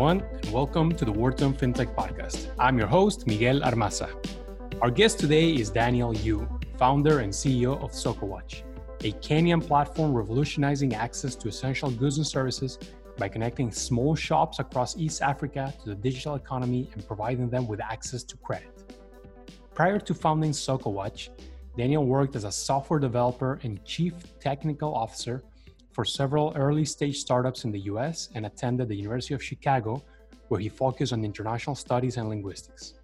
everyone, and welcome to the Wharton FinTech Podcast. I'm your host, Miguel Armaza. Our guest today is Daniel Yu, founder and CEO of Sokowatch, a Kenyan platform revolutionizing access to essential goods and services by connecting small shops across East Africa to the digital economy and providing them with access to credit. Prior to founding Sokowatch, Daniel worked as a software developer and chief technical officer for several early stage startups in the US and attended the University of Chicago, where he focused on international studies and linguistics.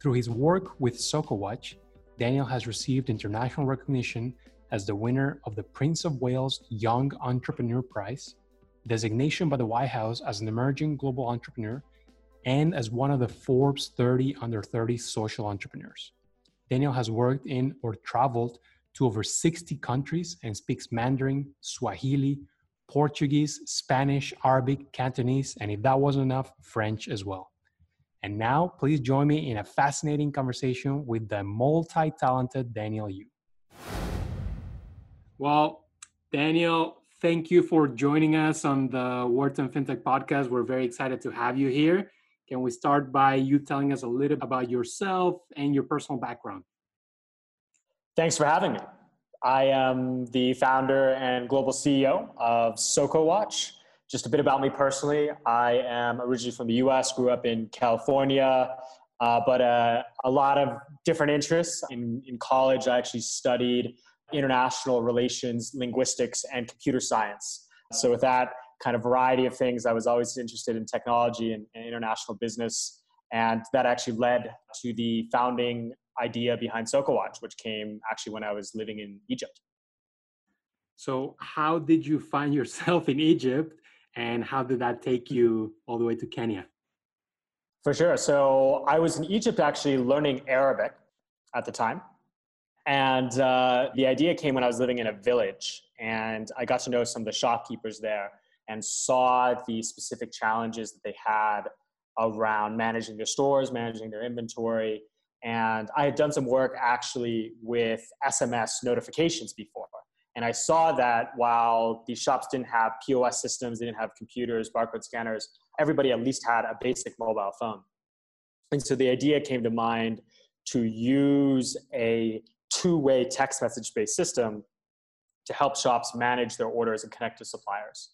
Through his work with Sokowatch, Daniel has received international recognition as the winner of the Prince of Wales Young Entrepreneur Prize, designation by the White House as an emerging global entrepreneur, and as one of the Forbes 30 under 30 social entrepreneurs. Daniel has worked in or traveled to over 60 countries and speaks Mandarin, Swahili, Portuguese, Spanish, Arabic, Cantonese, and if that wasn't enough, French as well. And now, please join me in a fascinating conversation with the multi talented Daniel Yu. Well, Daniel, thank you for joining us on the Wharton FinTech podcast. We're very excited to have you here. Can we start by you telling us a little about yourself and your personal background? Thanks for having me. I am the founder and global CEO of Sokowatch. Just a bit about me personally. I am originally from the US, grew up in California, uh, but uh, a lot of different interests. In, in college, I actually studied international relations, linguistics, and computer science. So, with that kind of variety of things, I was always interested in technology and, and international business. And that actually led to the founding idea behind Sokowatch, which came actually when I was living in Egypt. So, how did you find yourself in Egypt, and how did that take you all the way to Kenya? For sure. So, I was in Egypt actually learning Arabic at the time. And uh, the idea came when I was living in a village, and I got to know some of the shopkeepers there and saw the specific challenges that they had around managing their stores, managing their inventory, and I had done some work actually with SMS notifications before. And I saw that while these shops didn't have POS systems, they didn't have computers, barcode scanners, everybody at least had a basic mobile phone. And so the idea came to mind to use a two way text message based system to help shops manage their orders and connect to suppliers.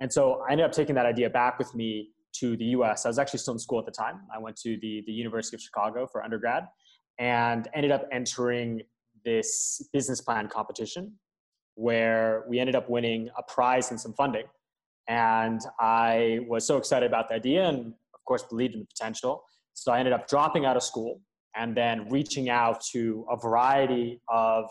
And so I ended up taking that idea back with me to the US. I was actually still in school at the time. I went to the, the University of Chicago for undergrad and ended up entering this business plan competition where we ended up winning a prize and some funding. And I was so excited about the idea and, of course, believed in the potential. So I ended up dropping out of school and then reaching out to a variety of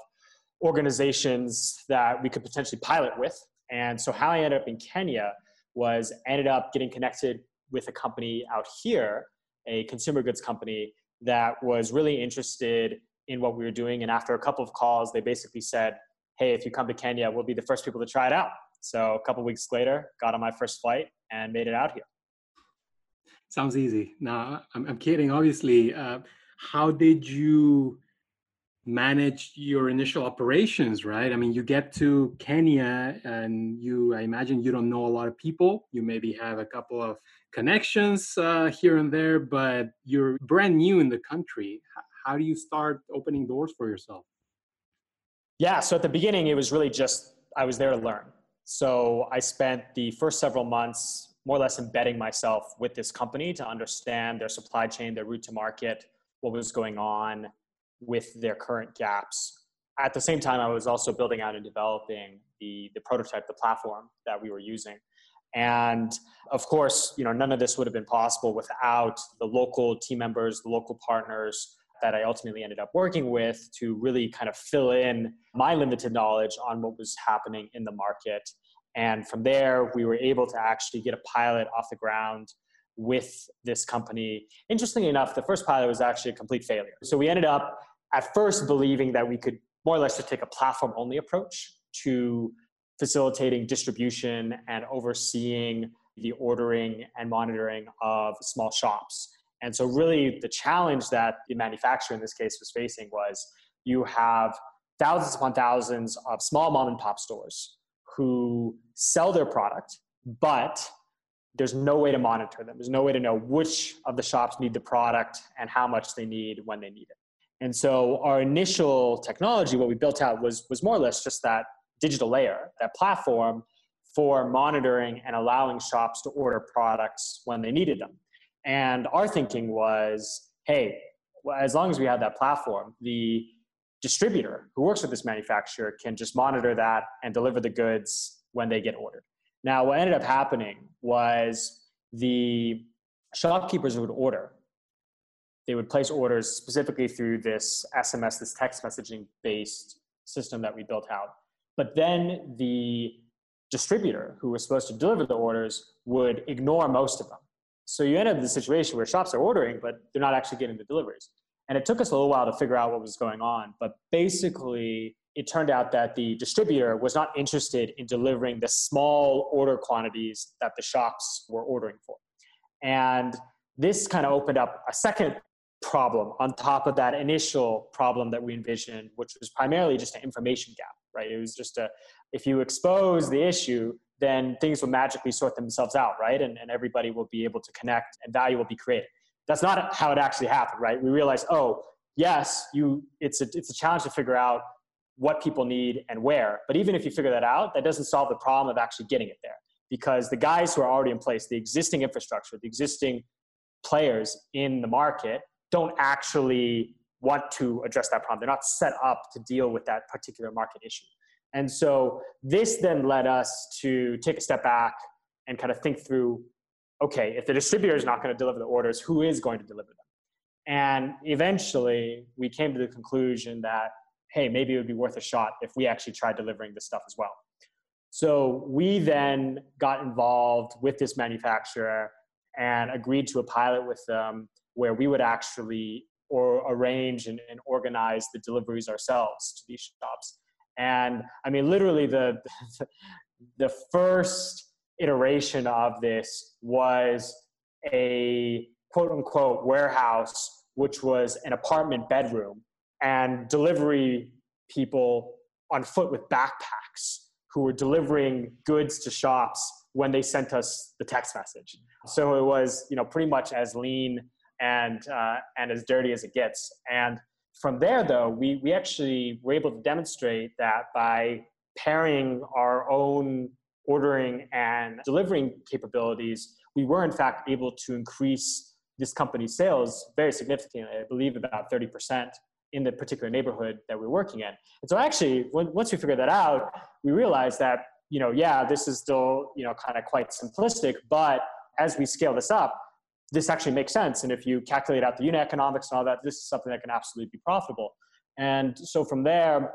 organizations that we could potentially pilot with. And so how I ended up in Kenya was ended up getting connected with a company out here, a consumer goods company that was really interested in what we were doing. And after a couple of calls, they basically said, Hey, if you come to Kenya, we'll be the first people to try it out. So a couple weeks later, got on my first flight and made it out here. Sounds easy. Now, I'm, I'm kidding, obviously. Uh, how did you manage your initial operations, right? I mean, you get to Kenya and you, I imagine you don't know a lot of people. You maybe have a couple of connections uh, here and there, but you're brand new in the country. How do you start opening doors for yourself? Yeah, so at the beginning, it was really just I was there to learn. So I spent the first several months more or less embedding myself with this company to understand their supply chain, their route to market, what was going on, with their current gaps. At the same time, I was also building out and developing the, the prototype, the platform that we were using. And of course, you know, none of this would have been possible without the local team members, the local partners that I ultimately ended up working with to really kind of fill in my limited knowledge on what was happening in the market. And from there, we were able to actually get a pilot off the ground with this company. Interestingly enough, the first pilot was actually a complete failure. So we ended up at first believing that we could more or less just take a platform only approach to facilitating distribution and overseeing the ordering and monitoring of small shops. And so, really, the challenge that the manufacturer in this case was facing was you have thousands upon thousands of small mom and pop stores who sell their product, but there's no way to monitor them. There's no way to know which of the shops need the product and how much they need when they need it. And so our initial technology, what we built out was, was more or less just that digital layer, that platform for monitoring and allowing shops to order products when they needed them. And our thinking was, hey, as long as we have that platform, the distributor who works with this manufacturer can just monitor that and deliver the goods when they get ordered. Now, what ended up happening was the shopkeepers would order. They would place orders specifically through this SMS, this text messaging based system that we built out. But then the distributor who was supposed to deliver the orders would ignore most of them. So you end up in the situation where shops are ordering, but they're not actually getting the deliveries. And it took us a little while to figure out what was going on. But basically, it turned out that the distributor was not interested in delivering the small order quantities that the shops were ordering for. And this kind of opened up a second problem on top of that initial problem that we envisioned, which was primarily just an information gap, right? It was just a, if you expose the issue, then things will magically sort themselves out, right? And, and everybody will be able to connect and value will be created. That's not how it actually happened, right? We realized, oh, yes, you, it's, a, it's a challenge to figure out what people need and where. But even if you figure that out, that doesn't solve the problem of actually getting it there. Because the guys who are already in place, the existing infrastructure, the existing players in the market don't actually want to address that problem. They're not set up to deal with that particular market issue. And so this then led us to take a step back and kind of think through okay, if the distributor is not going to deliver the orders, who is going to deliver them? And eventually we came to the conclusion that hey, maybe it would be worth a shot if we actually tried delivering this stuff as well. So we then got involved with this manufacturer and agreed to a pilot with them where we would actually or arrange and, and organize the deliveries ourselves to these shops. And I mean, literally the, the first iteration of this was a quote unquote warehouse, which was an apartment bedroom and delivery people on foot with backpacks who were delivering goods to shops when they sent us the text message. So it was, you know, pretty much as lean and uh, and as dirty as it gets. And from there, though, we we actually were able to demonstrate that by pairing our own ordering and delivering capabilities, we were in fact able to increase this company's sales very significantly. I believe about thirty percent in the particular neighborhood that we're working in. And so actually, once we figured that out, we realized that, you know, yeah, this is still, you know, kind of quite simplistic, but as we scale this up, this actually makes sense. And if you calculate out the unit economics and all that, this is something that can absolutely be profitable. And so from there,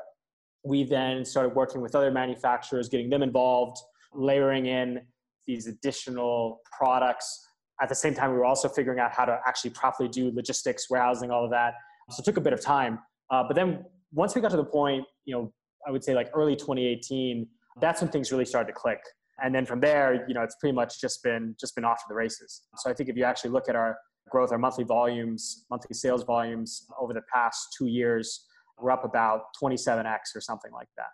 we then started working with other manufacturers, getting them involved, layering in these additional products. At the same time, we were also figuring out how to actually properly do logistics, warehousing, all of that. So it took a bit of time. Uh, but then once we got to the point, you know, I would say like early 2018, that's when things really started to click. And then from there, you know, it's pretty much just been just been off to the races. So I think if you actually look at our growth, our monthly volumes, monthly sales volumes over the past two years, we're up about 27x or something like that.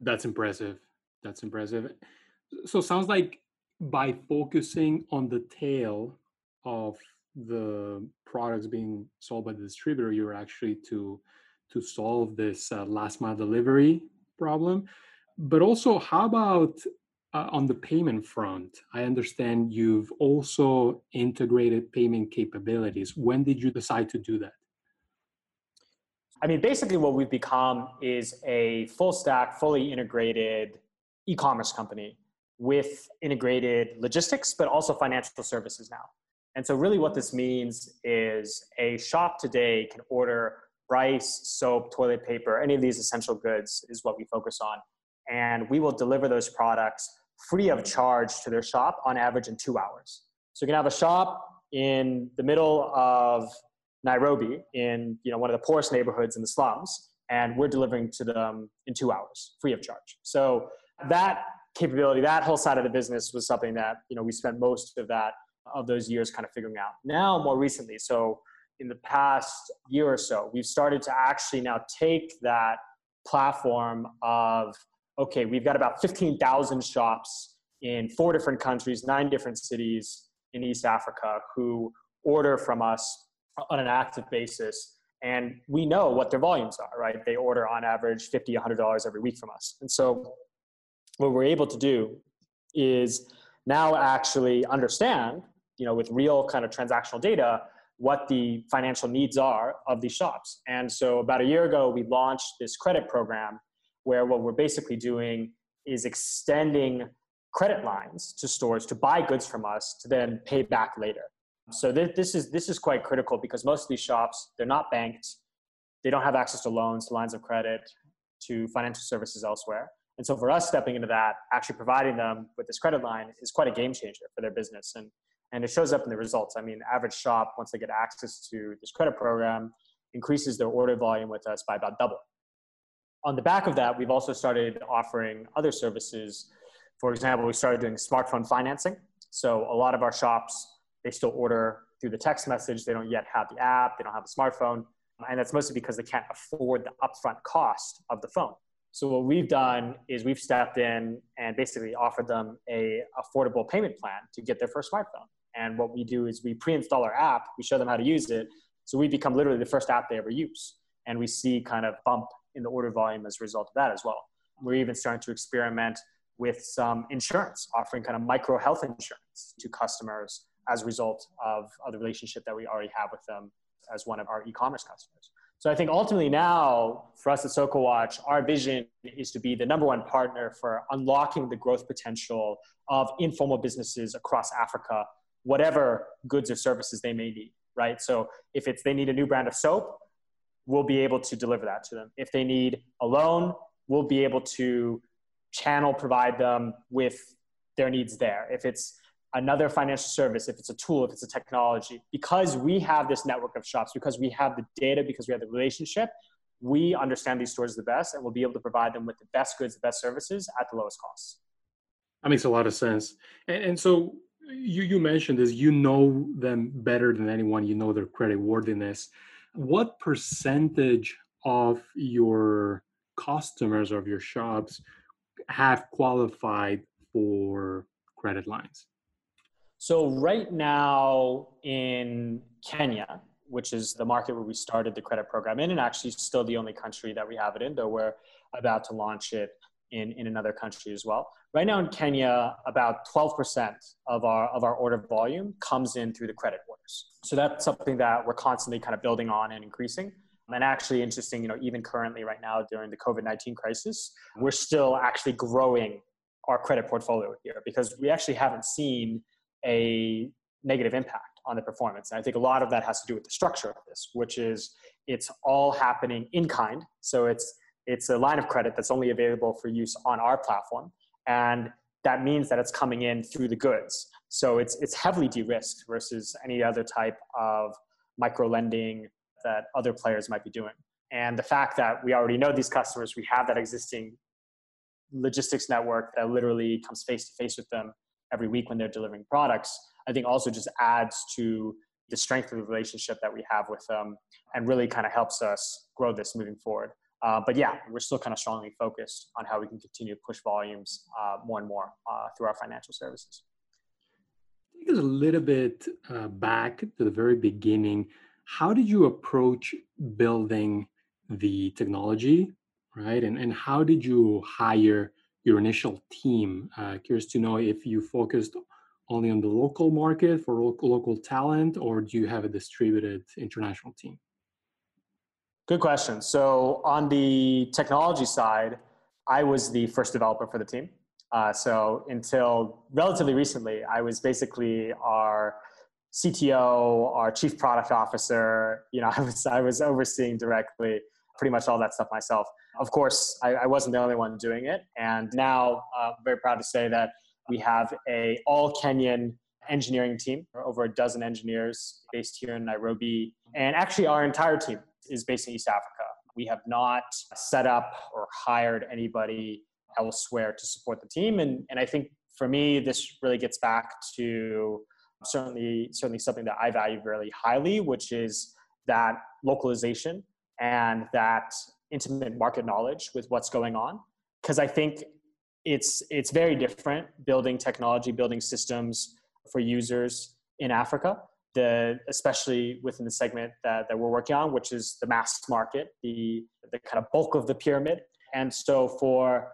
That's impressive. That's impressive. So sounds like by focusing on the tail of the products being sold by the distributor, you're actually to to solve this uh, last mile delivery problem. But also, how about uh, on the payment front? I understand you've also integrated payment capabilities. When did you decide to do that? I mean, basically, what we've become is a full stack, fully integrated e commerce company with integrated logistics, but also financial services now. And so, really, what this means is a shop today can order rice, soap, toilet paper, any of these essential goods is what we focus on. And we will deliver those products free of charge to their shop on average in two hours. So, you can have a shop in the middle of Nairobi, in you know, one of the poorest neighborhoods in the slums, and we're delivering to them in two hours free of charge. So, that capability, that whole side of the business was something that you know, we spent most of that of those years kind of figuring out. Now, more recently, so in the past year or so, we've started to actually now take that platform of, okay, we've got about 15,000 shops in four different countries, nine different cities in East Africa who order from us on an active basis. And we know what their volumes are, right? They order on average $50, $100 every week from us. And so what we're able to do is now actually understand, you know, with real kind of transactional data, what the financial needs are of these shops. And so about a year ago, we launched this credit program where what we're basically doing is extending credit lines to stores to buy goods from us to then pay back later. So th- this is this is quite critical because most of these shops they're not banked, they don't have access to loans, to lines of credit, to financial services elsewhere. And so for us stepping into that, actually providing them with this credit line is quite a game changer for their business. And, and it shows up in the results. I mean, average shop, once they get access to this credit program, increases their order volume with us by about double. On the back of that, we've also started offering other services. For example, we started doing smartphone financing. So a lot of our shops, they still order through the text message. They don't yet have the app. They don't have a smartphone. And that's mostly because they can't afford the upfront cost of the phone. So what we've done is we've stepped in and basically offered them a affordable payment plan to get their first smartphone. And what we do is we pre-install our app, we show them how to use it, so we become literally the first app they ever use. And we see kind of bump in the order volume as a result of that as well. We're even starting to experiment with some insurance, offering kind of micro health insurance to customers as a result of, of the relationship that we already have with them as one of our e-commerce customers. So I think ultimately now for us at Sokowatch, our vision is to be the number one partner for unlocking the growth potential of informal businesses across Africa, whatever goods or services they may need, right? So if it's they need a new brand of soap, we'll be able to deliver that to them. If they need a loan, we'll be able to channel provide them with their needs there. If it's another financial service, if it's a tool, if it's a technology, because we have this network of shops, because we have the data, because we have the relationship, we understand these stores the best and we'll be able to provide them with the best goods, the best services at the lowest costs. That makes a lot of sense. And, and so you, you mentioned this, you know them better than anyone, you know their credit worthiness. What percentage of your customers of your shops have qualified for credit lines? So right now in Kenya, which is the market where we started the credit program in, and actually still the only country that we have it in, though we're about to launch it in, in another country as well. Right now in Kenya, about 12% of our, of our order volume comes in through the credit orders. So that's something that we're constantly kind of building on and increasing. And actually interesting, you know, even currently right now during the COVID-19 crisis, we're still actually growing our credit portfolio here because we actually haven't seen a negative impact on the performance. And I think a lot of that has to do with the structure of this, which is it's all happening in kind. So it's it's a line of credit that's only available for use on our platform, and that means that it's coming in through the goods. So it's it's heavily de-risked versus any other type of micro lending that other players might be doing. And the fact that we already know these customers, we have that existing logistics network that literally comes face to face with them every week when they're delivering products, I think also just adds to the strength of the relationship that we have with them and really kind of helps us grow this moving forward. Uh, but yeah, we're still kind of strongly focused on how we can continue to push volumes uh, more and more uh, through our financial services. Take us a little bit uh, back to the very beginning. How did you approach building the technology, right? And, and how did you hire your initial team? Uh, curious to know if you focused only on the local market for local, local talent, or do you have a distributed international team? Good question. So on the technology side, I was the first developer for the team. Uh, so until relatively recently, I was basically our CTO, our chief product officer. You know, I was I was overseeing directly pretty much all that stuff myself. Of course, I, I wasn't the only one doing it, and now uh, I'm very proud to say that we have a all Kenyan engineering team, over a dozen engineers based here in Nairobi, and actually our entire team is based in East Africa. We have not set up or hired anybody elsewhere to support the team, and and I think for me this really gets back to certainly certainly something that I value very highly, which is that localization and that intimate market knowledge with what's going on. Because I think it's it's very different building technology, building systems for users in Africa. The especially within the segment that, that we're working on, which is the mass market, the the kind of bulk of the pyramid. And so for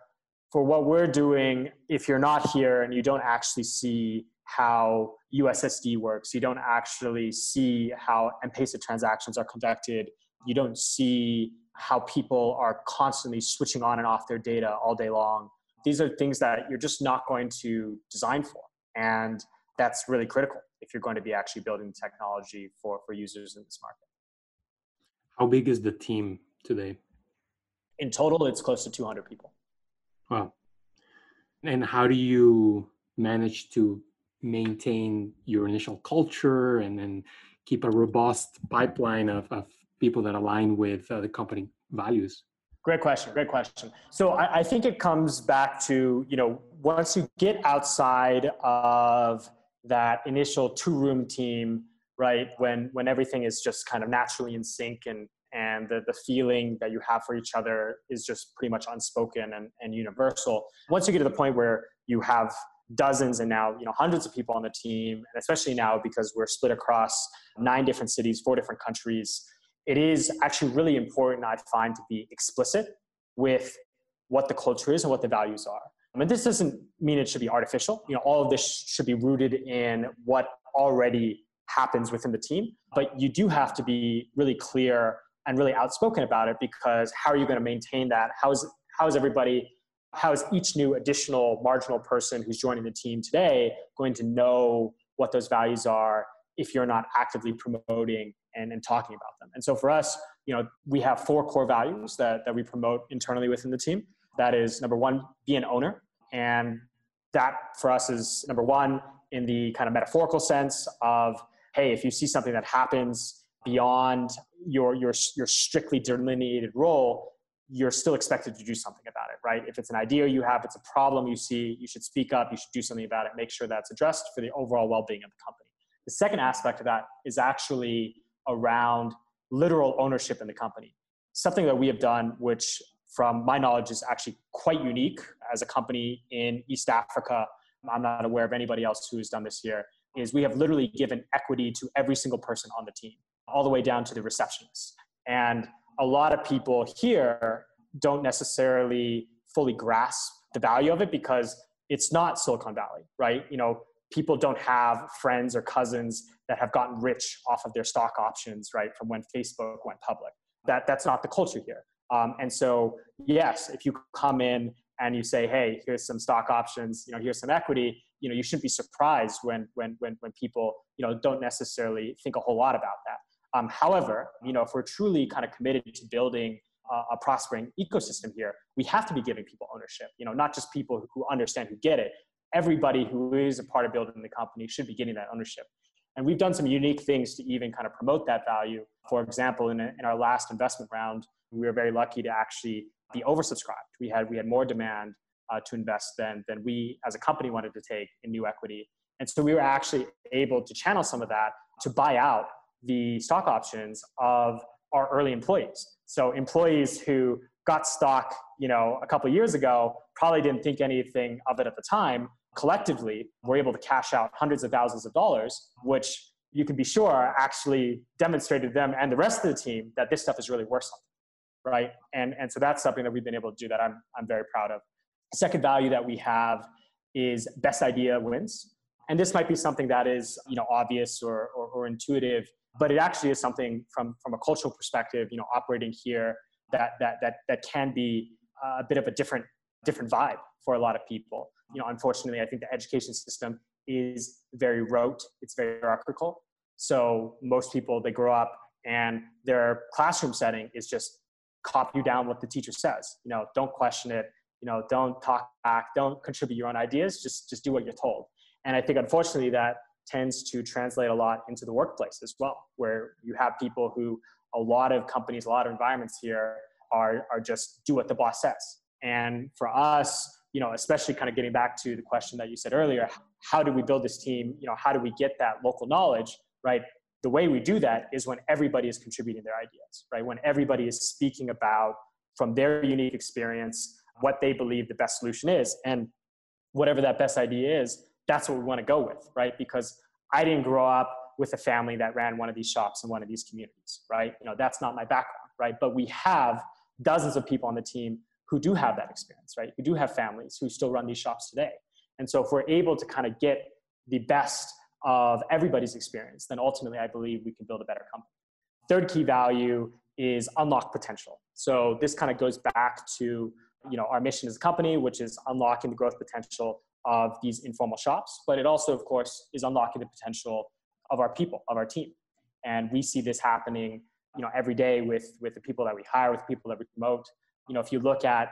for what we're doing, if you're not here and you don't actually see how USSD works, you don't actually see how M-Pesa transactions are conducted, you don't see how people are constantly switching on and off their data all day long. These are things that you're just not going to design for. And that's really critical if you're going to be actually building technology for, for users in this market. How big is the team today? In total, it's close to 200 people. Wow. And how do you manage to maintain your initial culture and then keep a robust pipeline of, of people that align with uh, the company values? Great question. Great question. So I, I, think it comes back to, you know, once you get outside of that initial two room team, right, when, when everything is just kind of naturally in sync and, and the, the feeling that you have for each other is just pretty much unspoken and, and universal. Once you get to the point where you have dozens and now you know hundreds of people on the team and especially now because we're split across nine different cities four different countries it is actually really important, I find, to be explicit with what the culture is and what the values are. Mean, this doesn't mean it should be artificial. You know, all of this should be rooted in what already happens within the team. But you do have to be really clear and really outspoken about it because how are you going to maintain that? How is how is everybody how is each new additional marginal person who's joining the team today going to know what those values are if you're not actively promoting and, and talking about them. And so for us, you know, we have four core values that, that we promote internally within the team. That is number one, be an owner. And that for us is number one in the kind of metaphorical sense of, hey, if you see something that happens beyond your, your, your strictly delineated role, you're still expected to do something about it, right? If it's an idea you have, it's a problem you see, you should speak up, you should do something about it, make sure that's addressed for the overall well being of the company. The second aspect of that is actually around literal ownership in the company. Something that we have done, which from my knowledge is actually quite unique as a company in East Africa. I'm not aware of anybody else who has done this here. Is we have literally given equity to every single person on the team, all the way down to the receptionist. And a lot of people here don't necessarily fully grasp the value of it because it's not Silicon Valley, right? You know, people don't have friends or cousins that have gotten rich off of their stock options, right, from when Facebook went public. That, that's not the culture here. Um, and so, yes, if you come in and you say, hey, here's some stock options, you know, here's some equity, you know, you shouldn't be surprised when, when, when, when people, you know, don't necessarily think a whole lot about that. Um, however, you know, if we're truly kind of committed to building a, a prospering ecosystem here, we have to be giving people ownership, you know, not just people who understand, who get it, everybody who is a part of building the company should be getting that ownership. And we've done some unique things to even kind of promote that value. For example, in, a, in our last investment round, we were very lucky to actually be oversubscribed. We had, we had more demand uh, to invest than, than we as a company wanted to take in new equity. And so we were actually able to channel some of that to buy out the stock options of our early employees. So employees who got stock, you know, a couple years ago probably didn't think anything of it at the time, collectively were able to cash out hundreds of thousands of dollars, which you can be sure actually demonstrated them and the rest of the team that this stuff is really worth something, right? And, and so that's something that we've been able to do that I'm, I'm very proud of. second value that we have is best idea wins. And this might be something that is you know, obvious or, or, or intuitive, but it actually is something from, from a cultural perspective, you know, operating here that, that, that, that can be a bit of a different, different vibe for a lot of people you know, unfortunately, I think the education system is very rote. It's very hierarchical. So most people, they grow up and their classroom setting is just copy down what the teacher says. You know, don't question it. You know, don't talk back. Don't contribute your own ideas. Just just do what you're told. And I think unfortunately that tends to translate a lot into the workplace as well, where you have people who a lot of companies, a lot of environments here are are just do what the boss says. And for us, you know, especially kind of getting back to the question that you said earlier, how do we build this team? You know, how do we get that local knowledge, right? The way we do that is when everybody is contributing their ideas, right? When everybody is speaking about from their unique experience what they believe the best solution is. And whatever that best idea is, that's what we want to go with, right? Because I didn't grow up with a family that ran one of these shops in one of these communities, right? You know, that's not my background, right? But we have dozens of people on the team who do have that experience, right? Who do have families who still run these shops today. And so if we're able to kind of get the best of everybody's experience, then ultimately I believe we can build a better company. Third key value is unlock potential. So this kind of goes back to you know our mission as a company, which is unlocking the growth potential of these informal shops, but it also, of course, is unlocking the potential of our people, of our team. And we see this happening, you know, every day with with the people that we hire, with people that we promote. You know, if you look at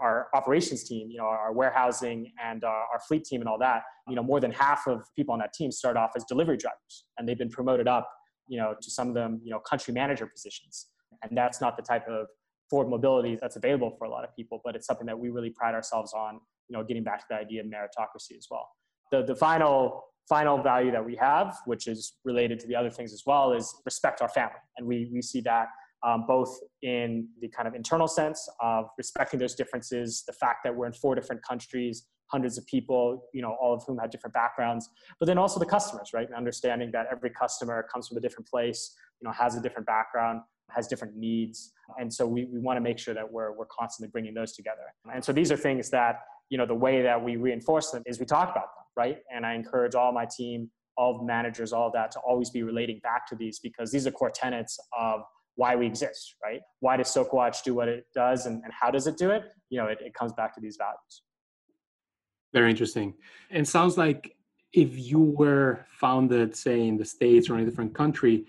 our operations team, you know, our warehousing and our, our fleet team and all that, you know, more than half of people on that team start off as delivery drivers, and they've been promoted up, you know, to some of them, you know, country manager positions. And that's not the type of forward mobility that's available for a lot of people, but it's something that we really pride ourselves on, you know, getting back to the idea of meritocracy as well. The, the final final value that we have, which is related to the other things as well, is respect our family. And we, we see that um, both in the kind of internal sense of respecting those differences, the fact that we're in four different countries, hundreds of people, you know, all of whom have different backgrounds, but then also the customers, right? And understanding that every customer comes from a different place, you know, has a different background, has different needs. And so we, we want to make sure that we're, we're constantly bringing those together. And so these are things that, you know, the way that we reinforce them is we talk about them, right? And I encourage all my team, all managers, all that to always be relating back to these because these are core tenets of why we exist, right? Why does Sokowatch do what it does and, and how does it do it? You know, it, it comes back to these values. Very interesting. And sounds like if you were founded, say, in the States or in a different country,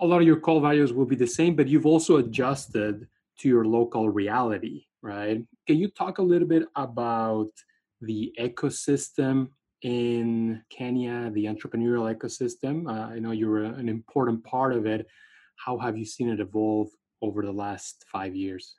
a lot of your core values will be the same, but you've also adjusted to your local reality, right? Can you talk a little bit about the ecosystem in Kenya, the entrepreneurial ecosystem? Uh, I know you're an important part of it. How have you seen it evolve over the last five years?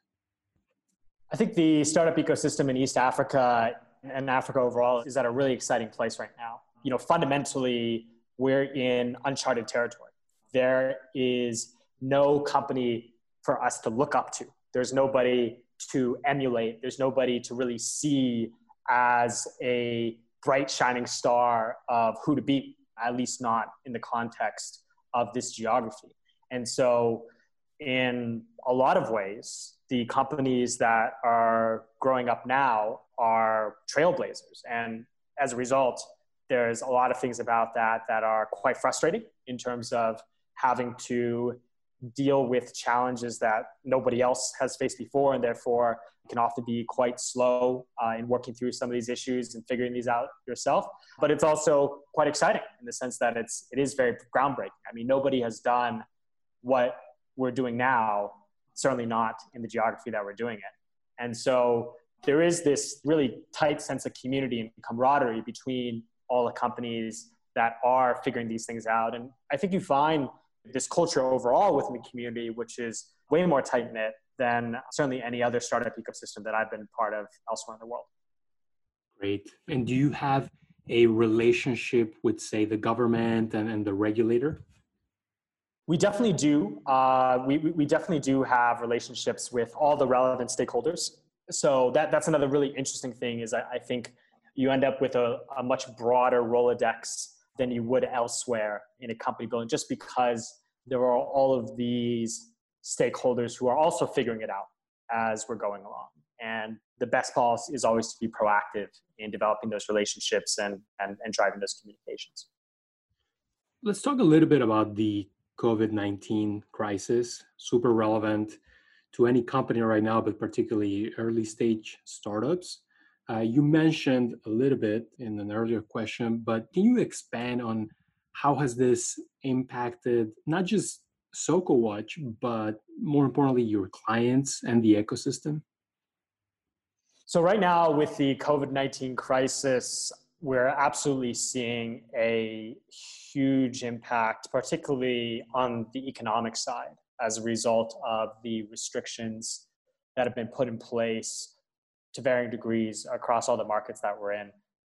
I think the startup ecosystem in East Africa and Africa overall is at a really exciting place right now. You know, fundamentally, we're in uncharted territory there is no company for us to look up to. There's nobody to emulate. There's nobody to really see as a bright shining star of who to beat, at least not in the context of this geography. And so, in a lot of ways, the companies that are growing up now are trailblazers. And as a result, there's a lot of things about that that are quite frustrating in terms of having to deal with challenges that nobody else has faced before. And therefore can often be quite slow uh, in working through some of these issues and figuring these out yourself. But it's also quite exciting in the sense that it's it is very groundbreaking. I mean nobody has done what we're doing now certainly not in the geography that we're doing it and so there is this really tight sense of community and camaraderie between all the companies that are figuring these things out and i think you find this culture overall within the community, which is way more tight knit than certainly any other startup ecosystem that I've been part of elsewhere in the world. Great. And do you have a relationship with, say, the government and, and the regulator? We definitely do. Uh, we, we definitely do have relationships with all the relevant stakeholders. So that, that's another really interesting thing is I, I think you end up with a, a much broader Rolodex than you would elsewhere in a company building just because there are all of these stakeholders who are also figuring it out as we're going along. And the best policy is always to be proactive in developing those relationships and, and, and driving those communications. Let's talk a little bit about the COVID 19 crisis, super relevant to any company right now, but particularly early stage startups. Uh, you mentioned a little bit in an earlier question, but can you expand on how has this impacted not just Sokowatch, but more importantly, your clients and the ecosystem? So right now, with the COVID nineteen crisis, we're absolutely seeing a huge impact, particularly on the economic side, as a result of the restrictions that have been put in place to varying degrees across all the markets that we're in.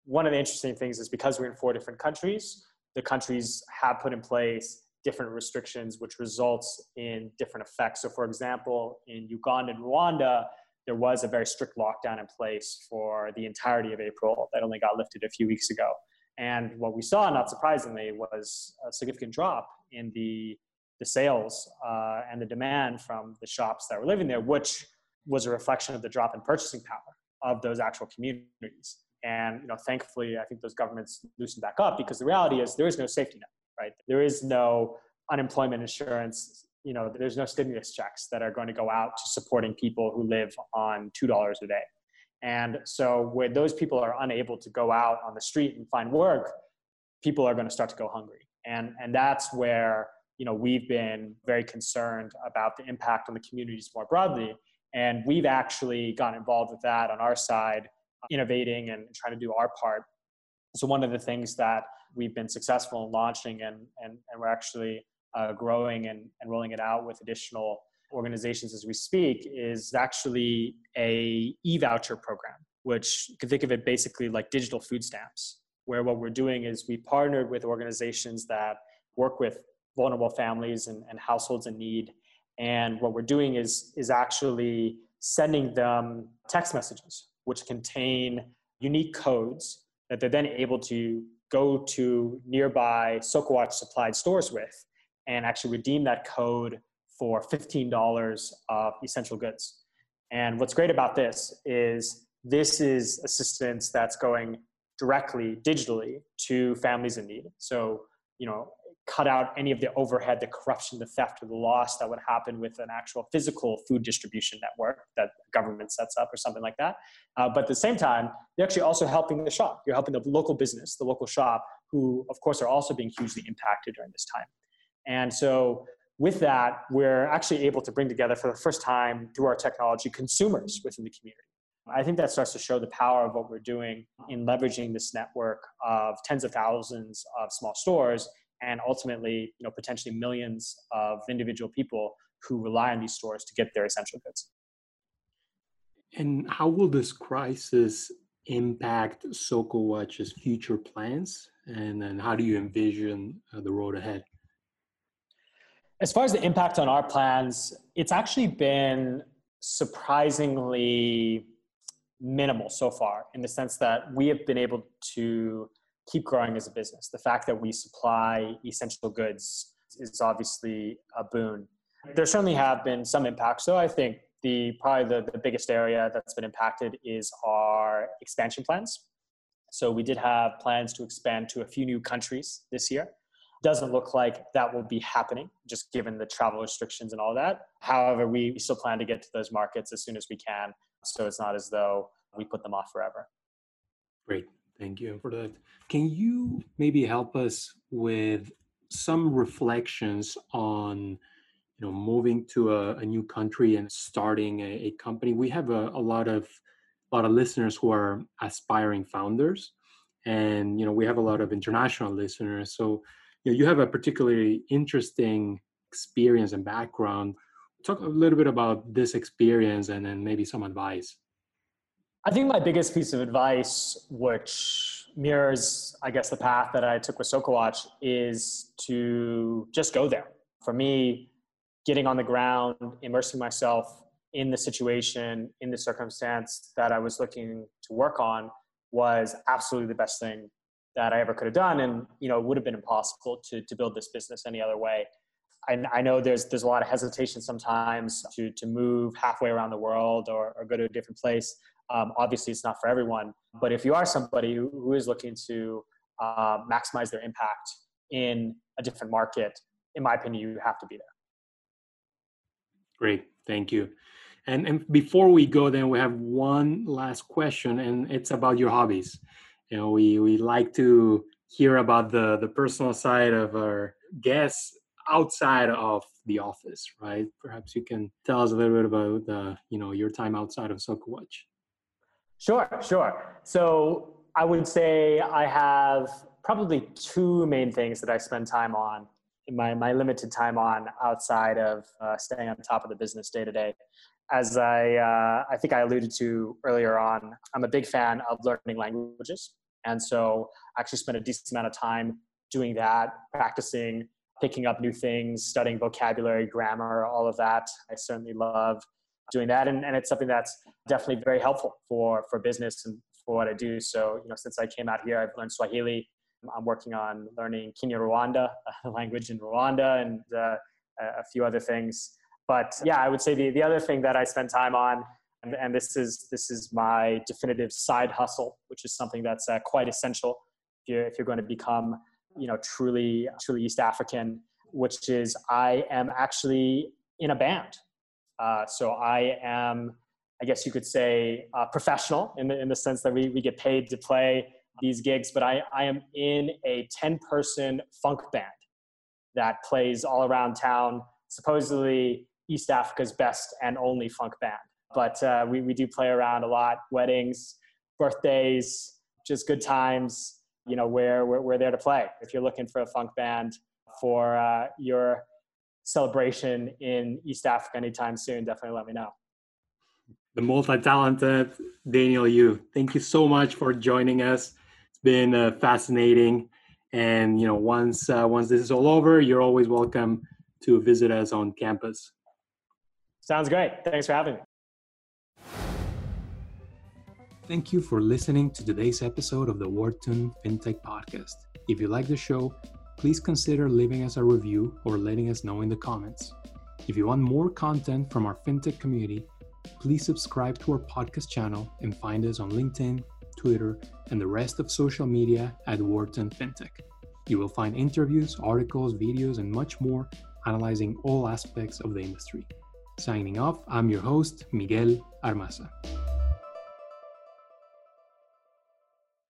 One of the interesting things is because we're in four different countries, the countries have put in place different restrictions, which results in different effects. So, for example, in Uganda and Rwanda, there was a very strict lockdown in place for the entirety of April that only got lifted a few weeks ago. And what we saw, not surprisingly, was a significant drop in the, the sales uh, and the demand from the shops that were living there, which was a reflection of the drop in purchasing power of those actual communities. And you know, thankfully, I think those governments loosened back up because the reality is there is no safety net, right? There is no unemployment insurance. You know, there's no stimulus checks that are going to go out to supporting people who live on two dollars a day. And so, where those people are unable to go out on the street and find work, people are going to start to go hungry. And and that's where you know we've been very concerned about the impact on the communities more broadly. And we've actually gotten involved with that on our side innovating and trying to do our part. So one of the things that we've been successful in launching and, and, and we're actually uh, growing and, and rolling it out with additional organizations as we speak is actually a e-voucher program, which you can think of it basically like digital food stamps, where what we're doing is we partnered with organizations that work with vulnerable families and, and households in need. And what we're doing is, is actually sending them text messages which contain unique codes that they're then able to go to nearby Sokowatch supplied stores with and actually redeem that code for $15 of essential goods. And what's great about this is this is assistance that's going directly digitally to families in need. So, you know, cut out any of the overhead, the corruption, the theft, or the loss that would happen with an actual physical food distribution network that government sets up or something like that. Uh, but at the same time, you're actually also helping the shop. You're helping the local business, the local shop, who, of course, are also being hugely impacted during this time. And so, with that, we're actually able to bring together for the first time through our technology consumers within the community. I think that starts to show the power of what we're doing in leveraging this network of tens of thousands of small stores and ultimately, you know, potentially millions of individual people who rely on these stores to get their essential goods. And how will this crisis impact Sokowatch's future plans? And then how do you envision uh, the road ahead? As far as the impact on our plans, it's actually been surprisingly minimal so far in the sense that we have been able to keep growing as a business. The fact that we supply essential goods is obviously a boon. There certainly have been some impacts, though. I think the probably the, the biggest area that's been impacted is our expansion plans. So we did have plans to expand to a few new countries this year. Doesn't look like that will be happening, just given the travel restrictions and all that. However, we still plan to get to those markets as soon as we can. So it's not as though we put them off forever. Great. Thank you for that. Can you maybe help us with some reflections on you know moving to a, a new country and starting a, a company? We have a, a, lot of a lot of listeners who are aspiring founders, and you know we have a lot of international listeners. So you know you have a particularly interesting experience and background. Talk a little bit about this experience and then maybe some advice. I think my biggest piece of advice, which mirrors, I guess, the path that I took with Sokowatch, is to just go there. For me, getting on the ground, immersing myself in the situation, in the circumstance that I was looking to work on, was absolutely the best thing that I ever could have done. And you know, it would have been impossible to to build this business any other way. I, I know there's there's a lot of hesitation sometimes to to move halfway around the world or, or go to a different place. Um, obviously, it's not for everyone, but if you are somebody who, who is looking to uh, maximize their impact in a different market, in my opinion, you have to be there. Great, thank you. And and before we go, then we have one last question, and it's about your hobbies. You know, we we like to hear about the the personal side of our guests outside of the office, right? Perhaps you can tell us a little bit about the you know your time outside of Sokowatch. Sure, sure. So I would say I have probably two main things that I spend time on my, my limited time on outside of uh, staying on top of the business day to day. As I, uh, I think I alluded to earlier on, I'm a big fan of learning languages. And so I actually spent a decent amount of time doing that, practicing, picking up new things, studying vocabulary, grammar, all of that. I certainly love doing that. And, and it's something that's definitely very helpful for, for business and for what I do. So, you know, since I came out here, I've learned Swahili. I'm working on learning Kinyarwanda, a language in Rwanda, and uh, a few other things. But yeah, I would say the, the other thing that I spend time on, and, and this is this is my definitive side hustle, which is something that's uh, quite essential if you're, if you're going to become you know truly truly East African, which is I am actually in a band. Uh, so I am, I guess you could say, uh, professional in the in the sense that we we get paid to play these gigs, but I I am in a ten person funk band that plays all around town. Supposedly East Africa's best and only funk band. But uh, we, we do play around a lot, weddings, birthdays, just good times, you know, where we're, we're there to play. If you're looking for a funk band for uh, your celebration in East Africa anytime soon, definitely let me know. The multi-talented Daniel Yu. Thank you so much for joining us. It's been uh, fascinating. And you know, once uh, once this is all over, you're always welcome to visit us on campus. Sounds great. Thanks for having me. Thank you for listening to today's episode of the Wharton FinTech Podcast. If you like the show, please consider leaving us a review or letting us know in the comments. If you want more content from our FinTech community, please subscribe to our podcast channel and find us on LinkedIn, Twitter, and the rest of social media at Wharton FinTech. You will find interviews, articles, videos, and much more analyzing all aspects of the industry. Signing off, I'm your host, Miguel Armaza.